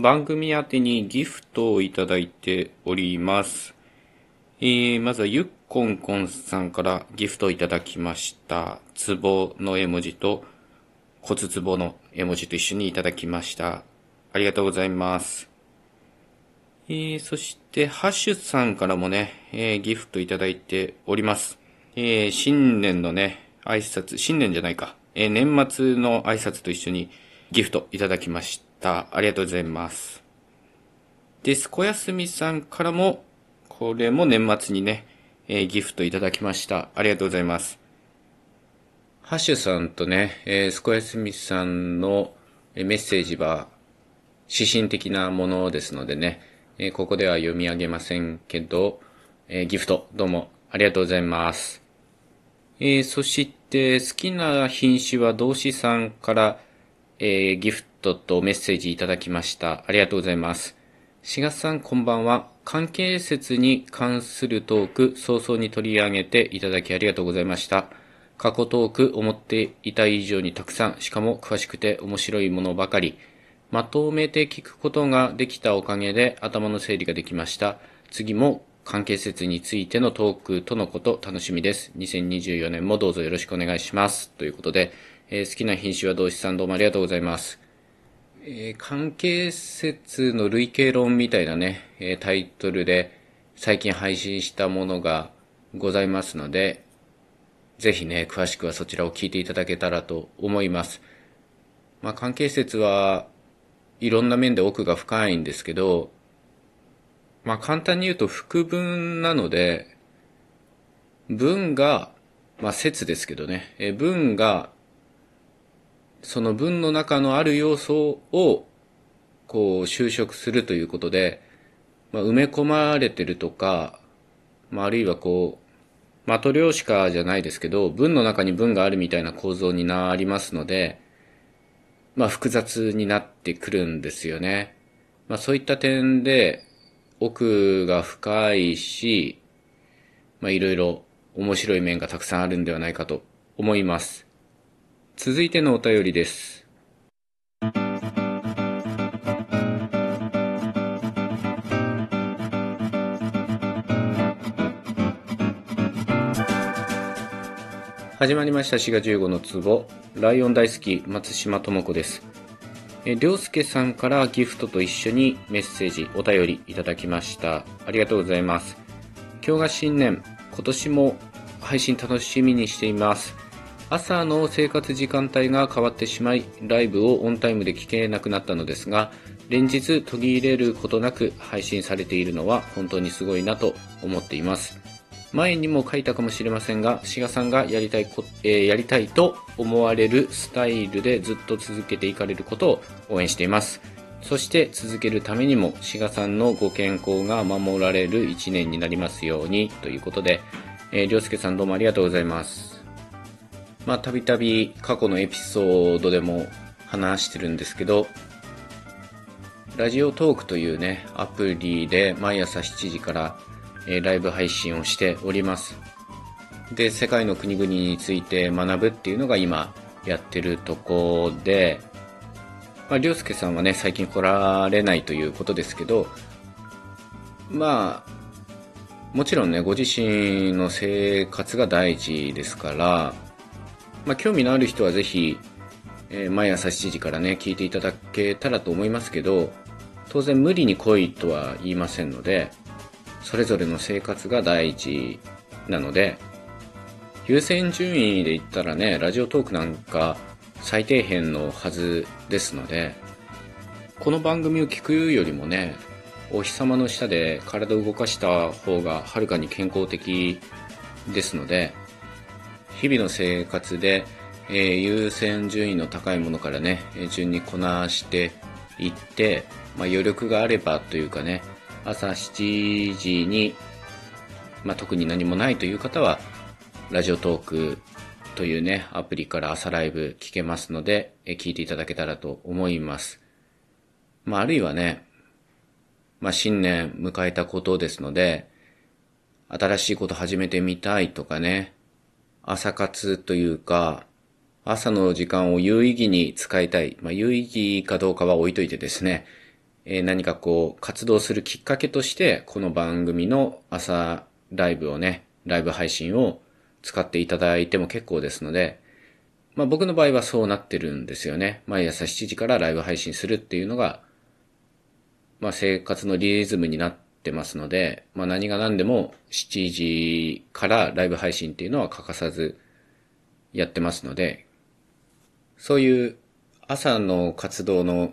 番組宛てにギフトをいただいております。えー、まずはゆっこんこんさんからギフトをいただきました。壺の絵文字と骨壺の絵文字と一緒にいただきました。ありがとうございます。えー、そして、ハッシュさんからもね、えー、ギフトいただいております。えー、新年のね、挨拶、新年じゃないか、えー、年末の挨拶と一緒にギフトいただきました。たありがとうございます。で、すこやすみさんからも、これも年末にね、えー、ギフトいただきました。ありがとうございます。ハッシュさんとね、えー、すこやすみさんのメッセージは、指針的なものですのでね、えー、ここでは読み上げませんけど、えー、ギフトどうもありがとうございます。えー、そして好きな品種は同志さんから、えー、ギフトとメッセージいただきました。ありがとうございます。4月さんこんばんは。関係説に関するトーク早々に取り上げていただきありがとうございました。過去トーク思っていた以上にたくさん、しかも詳しくて面白いものばかり。まとめて聞くことができたおかげで頭の整理ができました。次も関係説についてのトークとのこと楽しみです。2024年もどうぞよろしくお願いします。ということで、えー、好きな品種は同志さんどうもありがとうございます。えー、関係説の類型論みたいなね、えー、タイトルで最近配信したものがございますので、ぜひね、詳しくはそちらを聞いていただけたらと思います。まあ、関係説はいろんな面で奥が深いんですけど、まあ簡単に言うと副文なので、文が、まあ説ですけどね、え文が、その文の中のある要素を、こう修飾するということで、まあ、埋め込まれてるとか、まあ、あるいはこう、マトリョーシカじゃないですけど、文の中に文があるみたいな構造になりますので、まあ複雑になってくるんですよね。まあそういった点で、奥が深いし、まあいろいろ面白い面がたくさんあるんではないかと思います。続いてのお便りです。始まりました滋賀15の壺ライオン大好き松島智子ですえりょうすけさんからギフトと一緒にメッセージ、お便りいただきました。ありがとうございます。今日が新年、今年も配信楽しみにしています。朝の生活時間帯が変わってしまい、ライブをオンタイムで聞けなくなったのですが、連日途切れることなく配信されているのは本当にすごいなと思っています。前にも書いたかもしれませんが、志賀さんがやりたいこ、えー、やりたいと思われるスタイルでずっと続けていかれることを応援しています。そして続けるためにも、志賀さんのご健康が守られる一年になりますように、ということで、えー、りょうすけさんどうもありがとうございます。まあ、たびたび過去のエピソードでも話してるんですけど、ラジオトークというね、アプリで毎朝7時からえライブ配信をしております。で、世界の国々について学ぶっていうのが今やってるとこで、まあ、りょうすけさんはね、最近来られないということですけど、まあ、もちろんね、ご自身の生活が大事ですから、まあ、興味のある人はぜひ、えー、毎朝7時からね、聞いていただけたらと思いますけど、当然無理に来いとは言いませんので、それぞれの生活が第一なので、優先順位で言ったらね、ラジオトークなんか最底辺のはずですので、この番組を聞くよりもね、お日様の下で体を動かした方がはるかに健康的ですので、日々の生活で、えー、優先順位の高いものからね、順にこなしていって、まあ、余力があればというかね、朝7時に、まあ、特に何もないという方は、ラジオトークというね、アプリから朝ライブ聞けますので、え聞いていただけたらと思います。まあ、あるいはね、まあ、新年迎えたことですので、新しいこと始めてみたいとかね、朝活というか、朝の時間を有意義に使いたい。まあ、有意義かどうかは置いといてですね、えー、何かこう、活動するきっかけとして、この番組の朝ライブをね、ライブ配信を使っていただいても結構ですので、まあ僕の場合はそうなってるんですよね。毎朝7時からライブ配信するっていうのが、まあ生活のリズムになってますので、まあ何が何でも7時からライブ配信っていうのは欠かさずやってますので、そういう朝の活動の、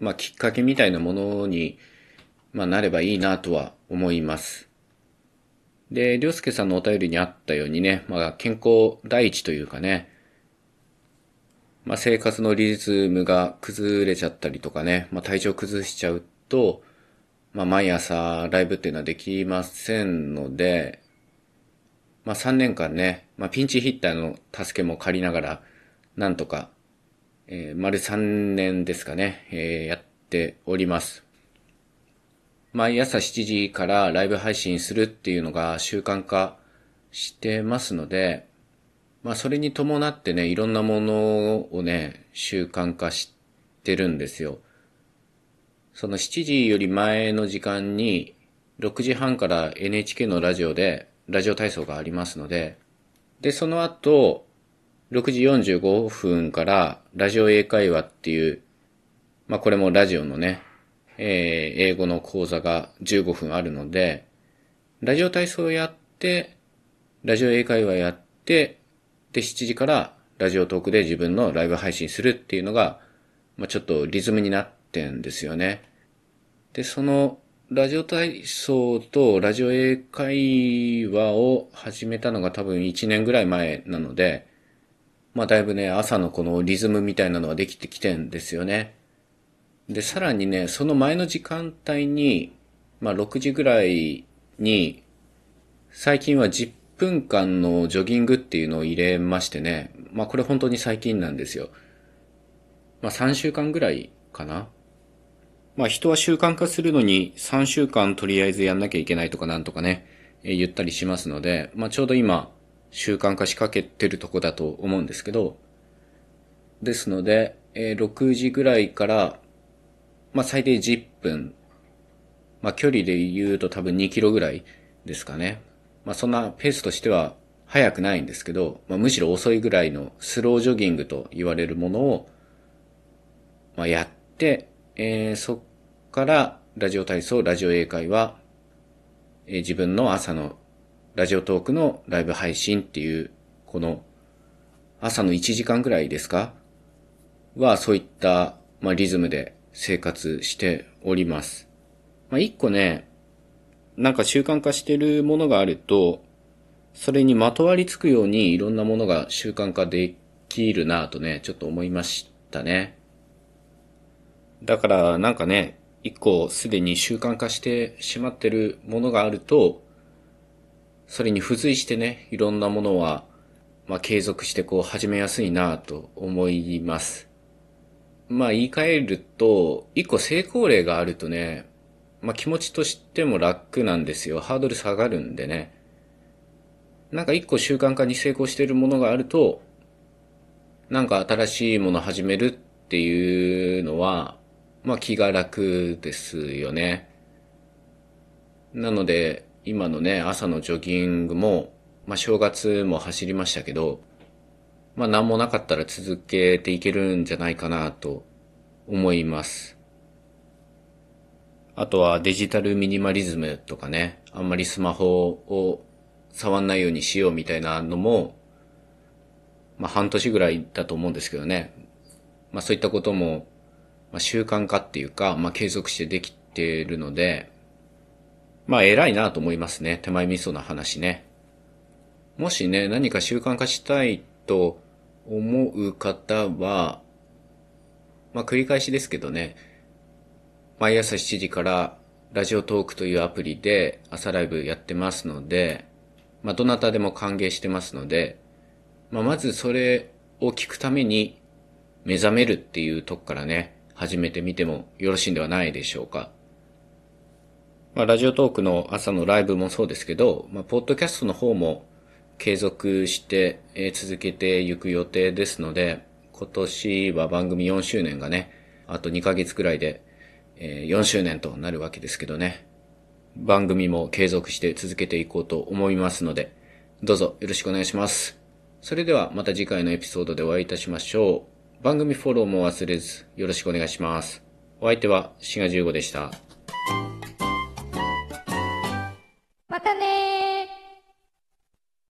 まあきっかけみたいなものに、まあなればいいなとは思います。で、りょうすけさんのお便りにあったようにね、まあ健康第一というかね、まあ生活のリズムが崩れちゃったりとかね、まあ体調崩しちゃうと、まあ毎朝ライブっていうのはできませんので、まあ3年間ね、まあピンチヒッターの助けも借りながら、なんとか、えー、丸3年ですかね、えー、やっております。毎朝7時からライブ配信するっていうのが習慣化してますので、まあそれに伴ってね、いろんなものをね、習慣化してるんですよ。その7時より前の時間に、6時半から NHK のラジオで、ラジオ体操がありますので、で、その後、6時45分からラジオ英会話っていう、まあこれもラジオのね、えー、英語の講座が15分あるので、ラジオ体操やって、ラジオ英会話やって、で、7時からラジオトークで自分のライブ配信するっていうのが、まあ、ちょっとリズムになっててんですよね。で、その、ラジオ体操とラジオ英会話を始めたのが多分1年ぐらい前なので、まあだいぶね、朝のこのリズムみたいなのはできてきてんですよね。で、さらにね、その前の時間帯に、まあ6時ぐらいに、最近は10分間のジョギングっていうのを入れましてね、まあこれ本当に最近なんですよ。まあ3週間ぐらいかな。まあ人は習慣化するのに3週間とりあえずやんなきゃいけないとかなんとかね、えー、言ったりしますので、まあちょうど今習慣化しかけてるとこだと思うんですけど、ですので、えー、6時ぐらいからまあ最低10分。まあ距離で言うと多分2キロぐらいですかね。まあそんなペースとしては速くないんですけど、まあむしろ遅いぐらいのスロージョギングと言われるものを、まあやって、えー、そっからラジオ体操、ラジオ英会話、えー、自分の朝のラジオトークのライブ配信っていう、この朝の1時間ぐらいですか？はそういった、まあリズムで生活しております。まあ、一個ね、なんか習慣化してるものがあると、それにまとわりつくようにいろんなものが習慣化できるなぁとね、ちょっと思いましたね。だからなんかね、一個すでに習慣化してしまってるものがあると、それに付随してね、いろんなものは、まあ、継続してこう始めやすいなと思います。まあ言い換えると、一個成功例があるとね、まあ気持ちとしても楽なんですよ。ハードル下がるんでね。なんか一個習慣化に成功してるものがあると、なんか新しいもの始めるっていうのは、まあ気が楽ですよね。なので、今のね、朝のジョギングも、まあ正月も走りましたけど、まあ何もなかったら続けていけるんじゃないかなと思います。あとはデジタルミニマリズムとかね、あんまりスマホを触んないようにしようみたいなのも、まあ半年ぐらいだと思うんですけどね。まあそういったことも、まあ習慣化っていうか、まあ継続してできてるので、まあ偉いなと思いますね。手前味噌な話ね。もしね、何か習慣化したいと思う方は、まあ繰り返しですけどね、毎朝7時からラジオトークというアプリで朝ライブやってますので、まあどなたでも歓迎してますので、まあまずそれを聞くために目覚めるっていうとこからね、始めてみてもよろしいんではないでしょうか。まあ、ラジオトークの朝のライブもそうですけど、まあ、ポッドキャストの方も継続して、え、続けていく予定ですので、今年は番組4周年がね、あと2ヶ月くらいで、え、4周年となるわけですけどね。番組も継続して続けていこうと思いますので、どうぞよろしくお願いします。それではまた次回のエピソードでお会いいたしましょう。番組フォローも忘れずよろしくお願いします。お相手は、シガ15でした。